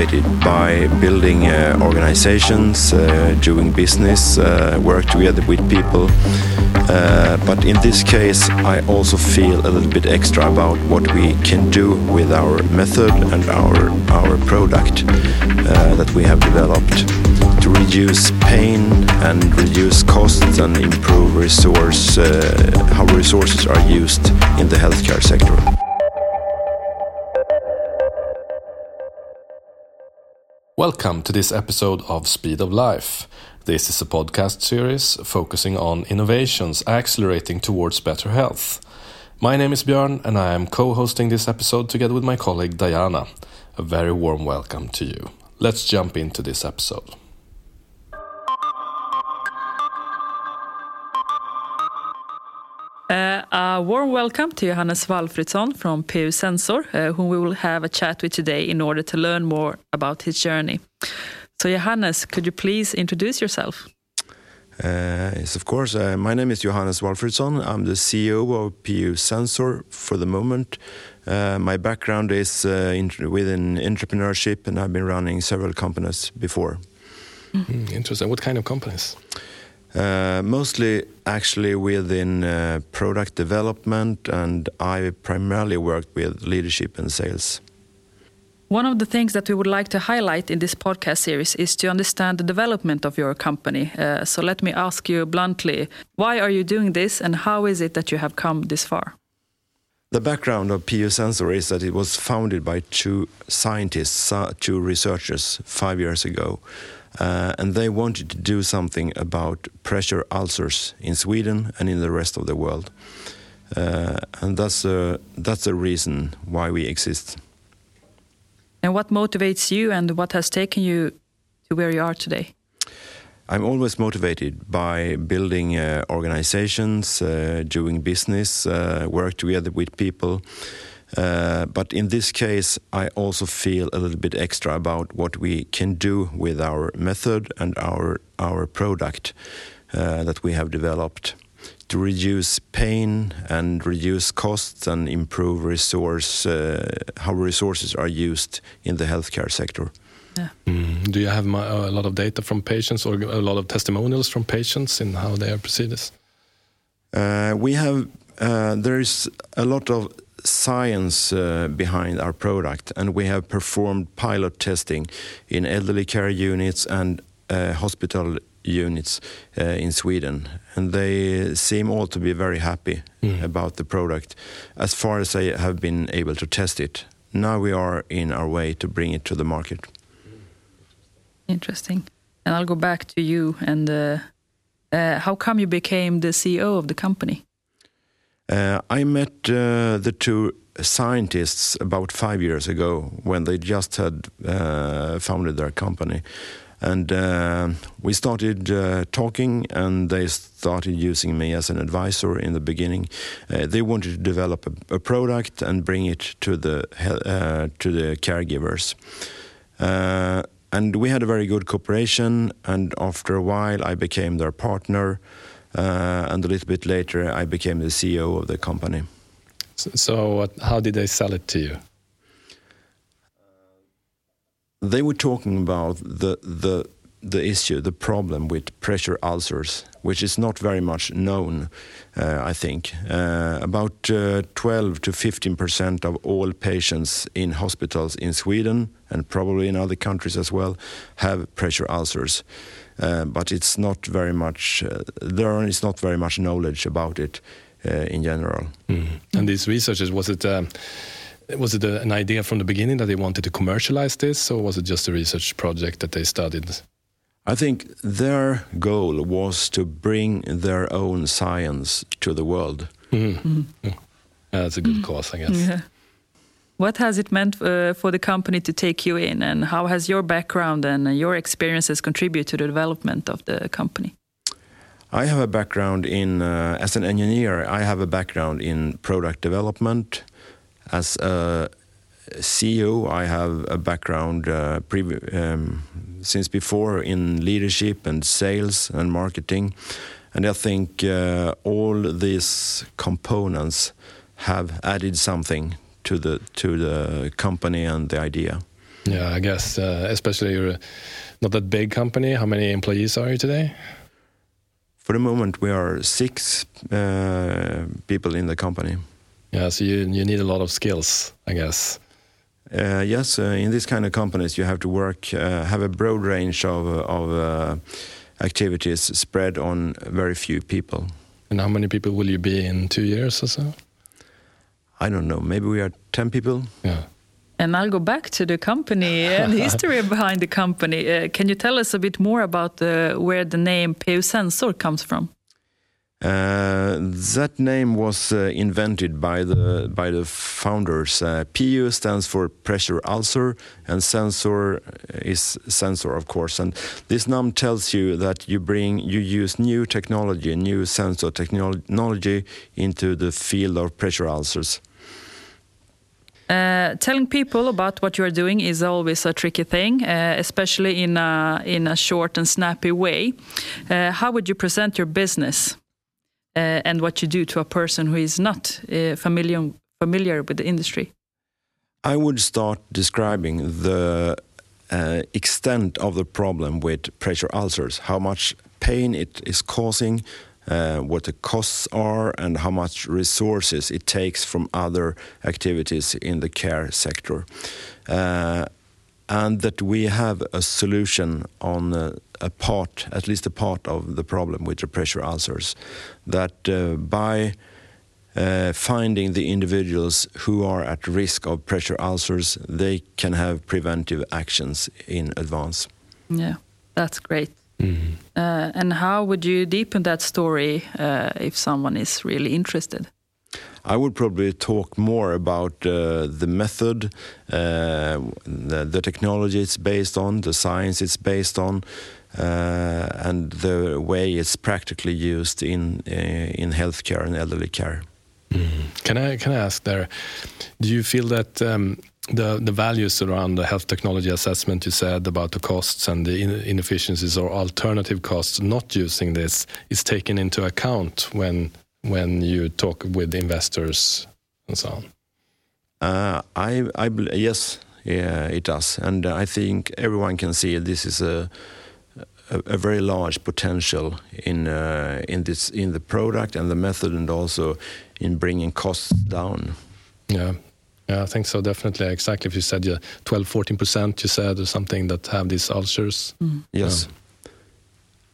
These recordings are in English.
motivated by building uh, organizations, uh, doing business, uh, work together with people. But in this case, I also feel a little bit extra about what we can do with our method and our our product that we have developed to reduce pain and reduce costs and improve resource uh, how resources are used in the healthcare sector. Welcome to this episode of Speed of Life. This is a podcast series focusing on innovations accelerating towards better health. My name is Björn and I am co hosting this episode together with my colleague Diana. A very warm welcome to you. Let's jump into this episode. A warm welcome to Johannes Walfridsson from PU Sensor, uh, whom we will have a chat with today in order to learn more about his journey. So, Johannes, could you please introduce yourself? Uh, yes, of course. Uh, my name is Johannes Walfridsson. I'm the CEO of PU Sensor for the moment. Uh, my background is uh, in, within entrepreneurship, and I've been running several companies before. Mm, interesting. What kind of companies? Uh, mostly actually within uh, product development, and I primarily worked with leadership and sales. One of the things that we would like to highlight in this podcast series is to understand the development of your company. Uh, so let me ask you bluntly why are you doing this, and how is it that you have come this far? The background of PU Sensor is that it was founded by two scientists, uh, two researchers, five years ago. Uh, and they wanted to do something about pressure ulcers in Sweden and in the rest of the world. Uh, and that's a, that's the reason why we exist. And what motivates you and what has taken you to where you are today? I'm always motivated by building uh, organizations, uh, doing business, uh, work together with people. Uh, but in this case, I also feel a little bit extra about what we can do with our method and our our product uh, that we have developed to reduce pain and reduce costs and improve resource uh, how resources are used in the healthcare sector. Yeah. Mm. Do you have a lot of data from patients or a lot of testimonials from patients in how they have proceeded? Uh, we have. Uh, there is a lot of science uh, behind our product, and we have performed pilot testing in elderly care units and uh, hospital units uh, in Sweden, and they seem all to be very happy mm. about the product as far as they have been able to test it. Now we are in our way to bring it to the market. Interesting. And I'll go back to you. And uh, uh, how come you became the CEO of the company? Uh, I met uh, the two scientists about five years ago when they just had uh, founded their company. And we started talking, and they started using me as an advisor in the beginning. They wanted to develop a, a, product and bring it to the to the caregivers and we had a very good cooperation. And after a while, I became their partner, and a little bit later, I became the CEO of the company. So, so what, how did they sell it to you? They were talking about the the the issue, the problem with pressure ulcers, which is not very much known, uh, I think. Uh, about uh, 12 to 15 percent of all patients in hospitals in Sweden and probably in other countries as well have pressure ulcers. Uh, but it's not very much, uh, there is not very much knowledge about it uh, in general. Mm. And these researchers, was it? Um, was it a, an idea from the beginning that they wanted to commercialize this, or was it just a research project that they studied? I think their goal was to bring their own science to the world. Mm. Mm. Yeah, that's a good mm. cause, I guess. Yeah. What has it meant uh, for the company to take you in, and how has your background and your experiences contributed to the development of the company? I have a background in, uh, as an engineer, I have a background in product development. As a CEO, I have a background uh, um, since before in leadership and sales and marketing. And I think uh, all these components have added something to the to the company and the idea. Yeah, I guess, uh, especially you're not that big company. How many employees are you today? For the moment, we are six uh, people in the company. Yeah, so you you need a lot of skills, I guess. Uh, yes, uh, in this kind of companies, you have to work, uh, have a broad range of, of uh, activities spread on very few people. And how many people will you be in two years or so? I don't know. Maybe we are ten people. Yeah. And I'll go back to the company and history behind the company. Uh, can you tell us a bit more about uh, where the name PU Sensor comes from? Uh, that name was uh, invented by the by the founders. Uh, PU stands for pressure ulcer, and sensor is sensor, of course. And this name tells you that you bring you use new technology, new sensor technology into the field of pressure ulcers. Uh, telling people about what you are doing is always a tricky thing, uh, especially in a, in a short and snappy way. Uh, how would you present your business uh, and what you do to a person who is not uh, familiar, familiar with the industry? I would start describing the uh, extent of the problem with pressure ulcers, how much pain it is causing, uh, what the costs are and how much resources it takes from other activities in the care sector. Uh, and that we have a solution on uh, a part, at least a part of the problem with the pressure ulcers. That uh, by uh, finding the individuals who are at risk of pressure ulcers, they can have preventive actions in advance. Yeah, that's great. Mm. Uh, and how would you deepen that story uh, if someone is really interested? I would probably talk more about uh, the method, uh, the, the, technology it's based on, the science it's based on, uh, and the way it's practically used in uh, in healthcare and elderly care. Mm. Can I can I ask there? Do you feel that um, the the values around the health technology assessment you said about the costs and the inefficiencies or alternative costs not using this is taken into account when when you talk with investors and so on? Uh, I, I yes, yeah, it does, and I think everyone can see this is a a, a very large potential in uh, in this in the product and the method, and also in bringing costs down. Yeah, yeah, I think so. Definitely, exactly. If you said yeah, 12, 14 percent, you said or something that have these ulcers. Mm. Yes. Yeah.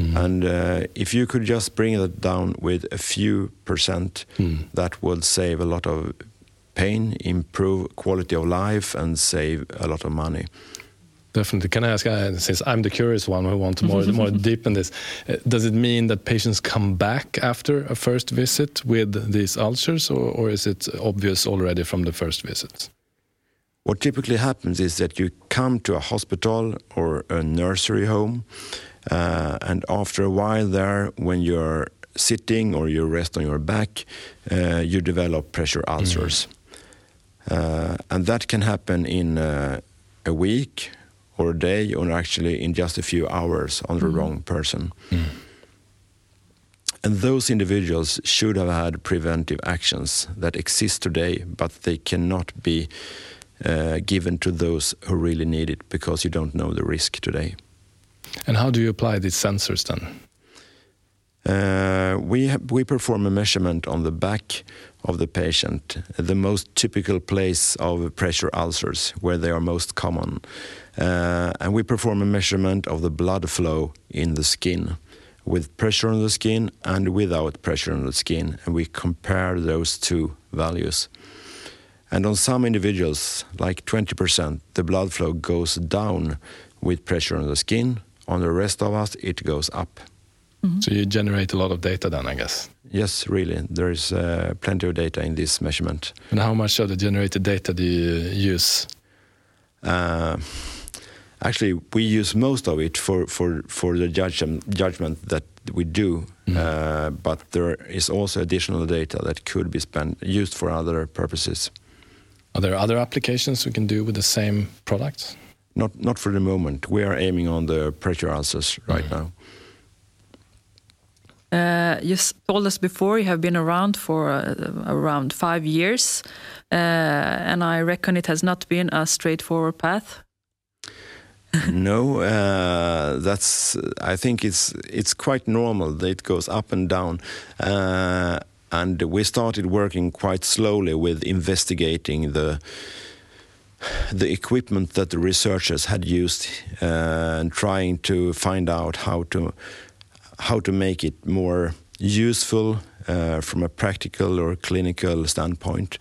Mm. And uh, if you could just bring that down with a few percent, mm. that would save a lot of pain, improve quality of life, and save a lot of money. Definitely. Can I ask, uh, since I'm the curious one who wants more more deep in this, uh, does it mean that patients come back after a first visit with these ulcers, or, or is it obvious already from the first visit? What typically happens is that you come to a hospital or a nursery home, uh, and after a while there, when you're sitting or you rest on your back, uh, you develop pressure ulcers. Mm. and that can happen in uh, a week or a day, or actually in just a few hours on the mm. wrong person. Mm. And those individuals should have had preventive actions that exist today, but they cannot be uh, given to those who really need it because you don't know the risk today. And how do you apply these sensors then? Uh, we we perform a measurement on the back of the patient, the most typical place of pressure ulcers, where they are most common, uh, and we perform a measurement of the blood flow in the skin, with pressure on the skin and without pressure on the skin, and we compare those two values. And on some individuals, like 20%, the blood flow goes down with pressure on the skin. On the rest of us, it goes up. Mm -hmm. So you generate a lot of data then, I guess. Yes, really. There is uh, plenty of data in this measurement. And how much of the generated data do you use? Uh, actually, we use most of it for for for the judgment judgment that we do. Mm. Uh, but there is also additional data that could be spent used for other purposes. Are there other applications we can do with the same product? Not not for the moment. We are aiming on the pressure ulcers right mm. now. Uh, you told us before you have been around for uh, around five years, uh, and I reckon it has not been a straightforward path. no, uh, that's. I think it's it's quite normal. that It goes up and down, uh, and we started working quite slowly with investigating the the equipment that the researchers had used uh, and trying to find out how to how to make it more useful uh, from a practical or clinical standpoint.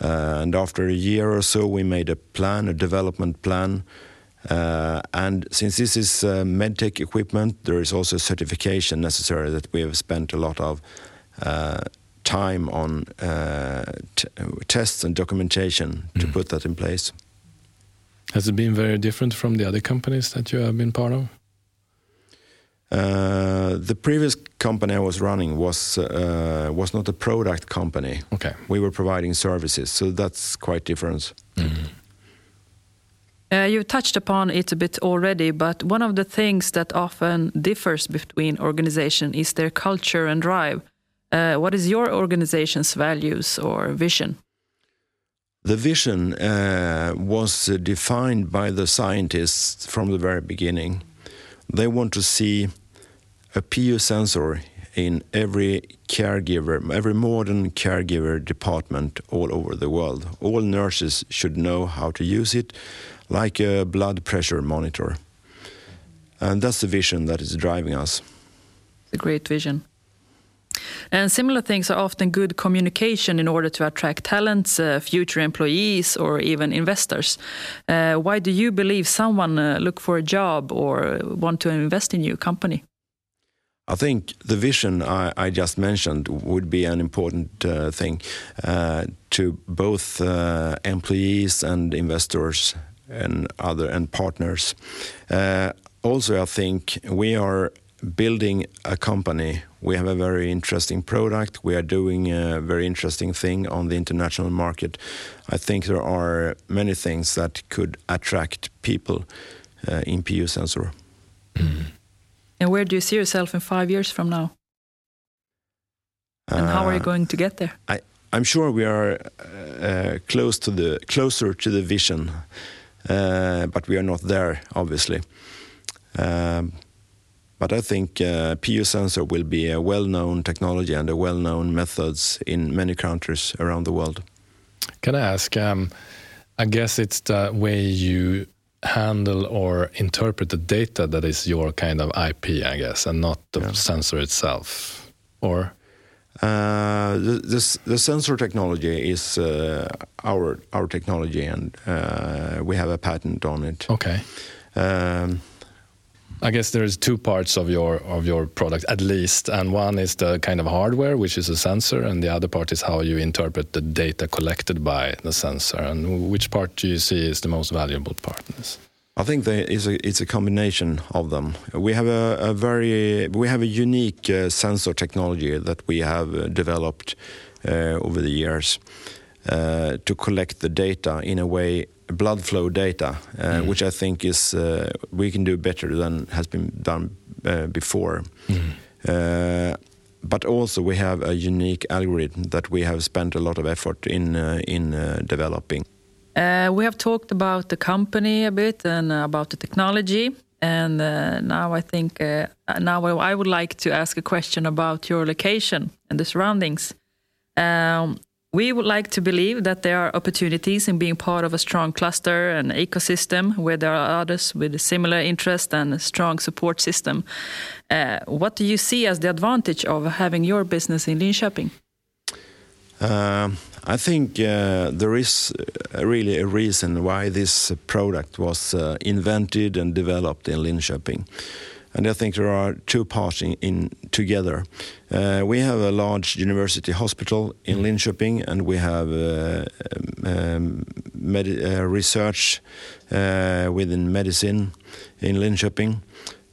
Uh, and after a year or so, we made a plan, a development plan. Uh, and since this is uh, medtech equipment, there is also certification necessary that we have spent a lot of uh, time on uh, tests and documentation to mm. put that in place. Has it been very different from the other companies that you have been part of? Uh, the previous company I was running was uh, was not a product company. Okay, we were providing services, so that's quite different. Mm -hmm. uh, you touched upon it a bit already, but one of the things that often differs between organization is their culture and drive. Uh, what is your organization's values or vision? The vision uh, was defined by the scientists from the very beginning. They want to see a PU sensor in every caregiver, every modern caregiver department all over the world. All nurses should know how to use it, like a blood pressure monitor. And that's the vision that is driving us. It's A great vision. And similar things are often good communication in order to attract talents, uh, future employees, or even investors. Uh, why do you believe someone uh, look for a job or want to invest in your company? I think the vision I, I, just mentioned would be an important uh, thing uh, to both uh, employees and investors and other and partners. Uh, also, I think we are building a company. We have a very interesting product. We are doing a very interesting thing on the international market. I think there are many things that could attract people uh, in PU sensor. Mm. And where do you see yourself in five years from now? And uh, how are you uh, going to get there? I, I'm sure we are uh, close to the closer to the vision, uh, but we are not there, obviously. Um, but I think uh, PU sensor will be a well-known technology and a well-known methods in many countries around the world. Can I ask? Um, I guess it's the way you handle or interpret the data that is your kind of IP, I guess, and not the yeah. sensor itself, or. Uh, the, the, the sensor technology is uh, our our technology, and uh, we have a patent on it. Okay. Um, I guess there's two parts of your of your product at least, and one is the kind of hardware, which is a sensor, and the other part is how you interpret the data collected by the sensor. And which part do you see is the most valuable part in this? I think there is a, it's a combination of them. We have a, a very we have a unique uh, sensor technology that we have uh, developed uh, over the years uh, to collect the data in a way blood flow data, uh, mm. which I think is uh, we can do better than has been done uh, before. Mm. but also we have a unique algorithm that we have spent a lot of effort in in developing. we have talked about the company a bit and about the technology. And uh, now I think uh, now I would like to ask a question about your location and the surroundings. Um, we would like to believe that there are opportunities in being part of a strong cluster and ecosystem where there are others with similar interest and a strong support system. Uh, what do you see as the advantage of having your business in Linköping? Uh, I think uh, there is really a reason why this product was uh, invented and developed in Linköping. And I think there are two parts in, in together. Uh, we have a large university hospital in Linköping, and we have uh, um, uh, research uh, within medicine in Linköping,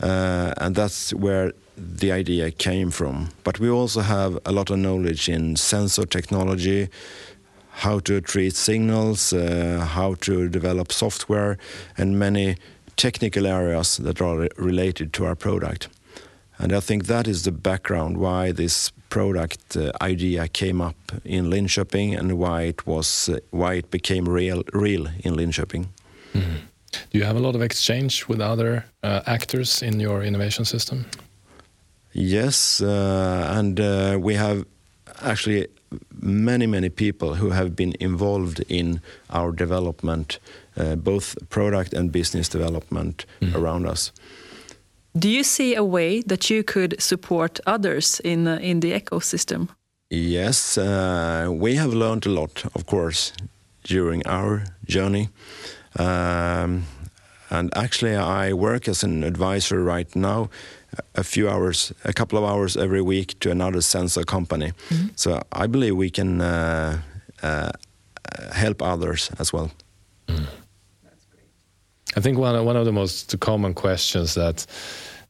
uh, and that's where the idea came from. But we also have a lot of knowledge in sensor technology, how to treat signals, uh, how to develop software, and many technical areas that are related to our product. And I think that is the background why this product uh, idea came up in Linköping and why it was uh, why it became real real in Linköping. Mm. Do you have a lot of exchange with other uh, actors in your innovation system? Yes, uh, and uh, we have actually many, many people who have been involved in our development, both product and business development mm. around us. Do you see a way that you could support others in uh, in the ecosystem? Yes, uh, we have learned a lot, of course, during our journey. Um, and actually, I work as an advisor right now, a few hours, a couple of hours every week to another sensor company. Mm -hmm. So I believe we can uh, uh, help others as well. Mm. I think one one of the most common questions that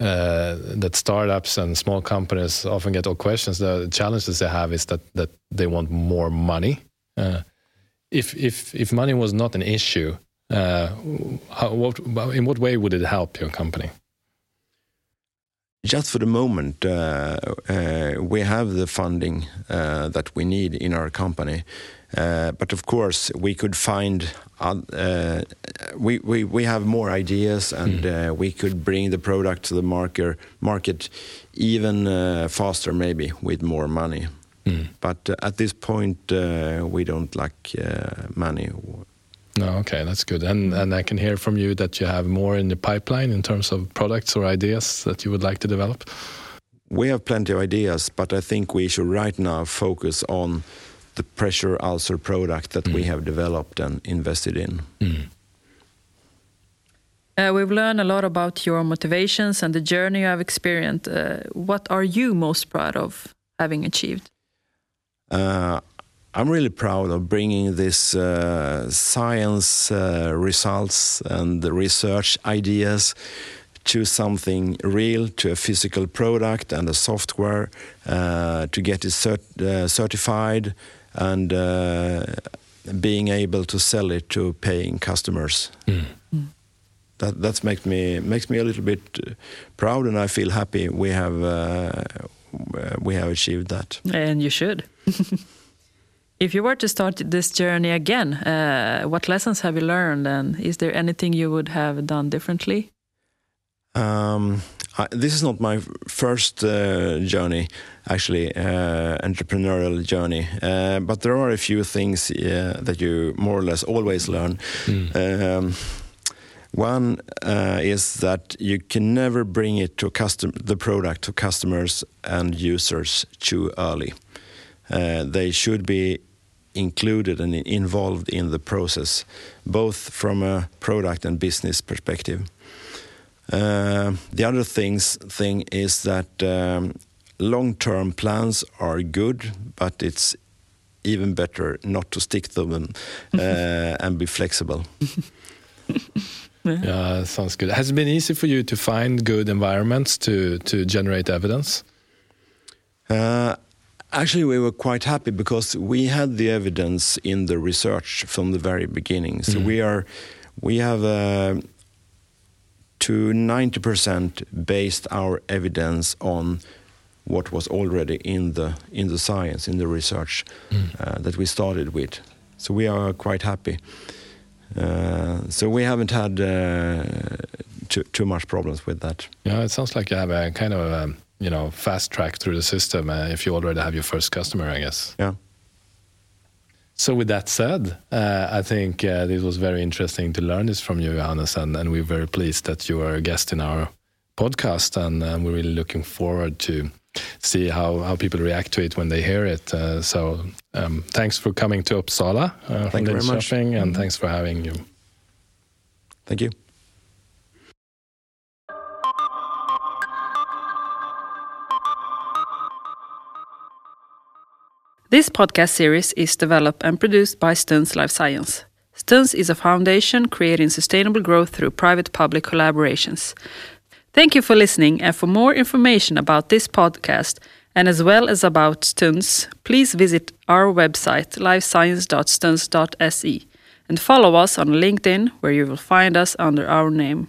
uh, that startups and small companies often get, or questions, the challenges they have is that that they want more money. Uh, if if if money was not an issue, uh, how, what, in what way would it help your company? Just for the moment, uh, uh, we have the funding uh, that we need in our company. Uh, but of course, we could find uh, we, we we have more ideas, and mm. we could bring the product to the market market even faster, maybe with more money. Mm. But at this point, we don't lack money. No, okay, that's good. And and I can hear from you that you have more in the pipeline in terms of products or ideas that you would like to develop. We have plenty of ideas, but I think we should right now focus on the pressure ulcer product that mm. we have developed and invested in. Mm. Uh, we've learned a lot about your motivations and the journey you have experienced. Uh, what are you most proud of having achieved? Uh, I'm really proud of bringing this uh, science uh, results and the research ideas to something real, to a physical product and a software, uh, to get it cert uh, certified and uh, being able to sell it to paying customers. Mm. Mm. That that's makes me makes me a little bit uh, proud, and I feel happy we have we have achieved that. And you should. If you were to start this journey again, uh, what lessons have you learned, and is there anything you would have done differently? Um, I, this is not my first uh, journey, actually, uh, entrepreneurial journey. Uh, but there are a few things uh, that you more or less always learn. Mm. Um, one uh, is that you can never bring it to custom the product to customers and users too early. Uh, they should be included and involved in the process, both from a product and business perspective. Uh, the other things thing is that um, long-term plans are good, but it's even better not to stick to them uh, and be flexible. yeah. yeah, sounds good. Has it been easy for you to find good environments to to generate evidence? Uh, Actually, we were quite happy because we had the evidence in the research from the very beginning. So mm. we are, we have uh, to ninety percent based our evidence on what was already in the in the science in the research mm. uh, that we started with. So we are quite happy. Uh, so we haven't had uh, too too much problems with that. Yeah, it sounds like you have a kind of. A, you know fast track through the system uh, if you already have your first customer i guess yeah so with that said uh, i think uh, this was very interesting to learn this from you johannes and, and we're very pleased that you are a guest in our podcast and we're really looking forward to see how, how people react to it when they hear it. Uh, so um, thanks for coming to uppsala uh, thank you very much. and mm -hmm. thanks for having you. Thank you This podcast series is developed and produced by Stuns Life Science. Stuns is a foundation creating sustainable growth through private public collaborations. Thank you for listening, and for more information about this podcast and as well as about Stuns, please visit our website lifescience.stuns.se and follow us on LinkedIn, where you will find us under our name.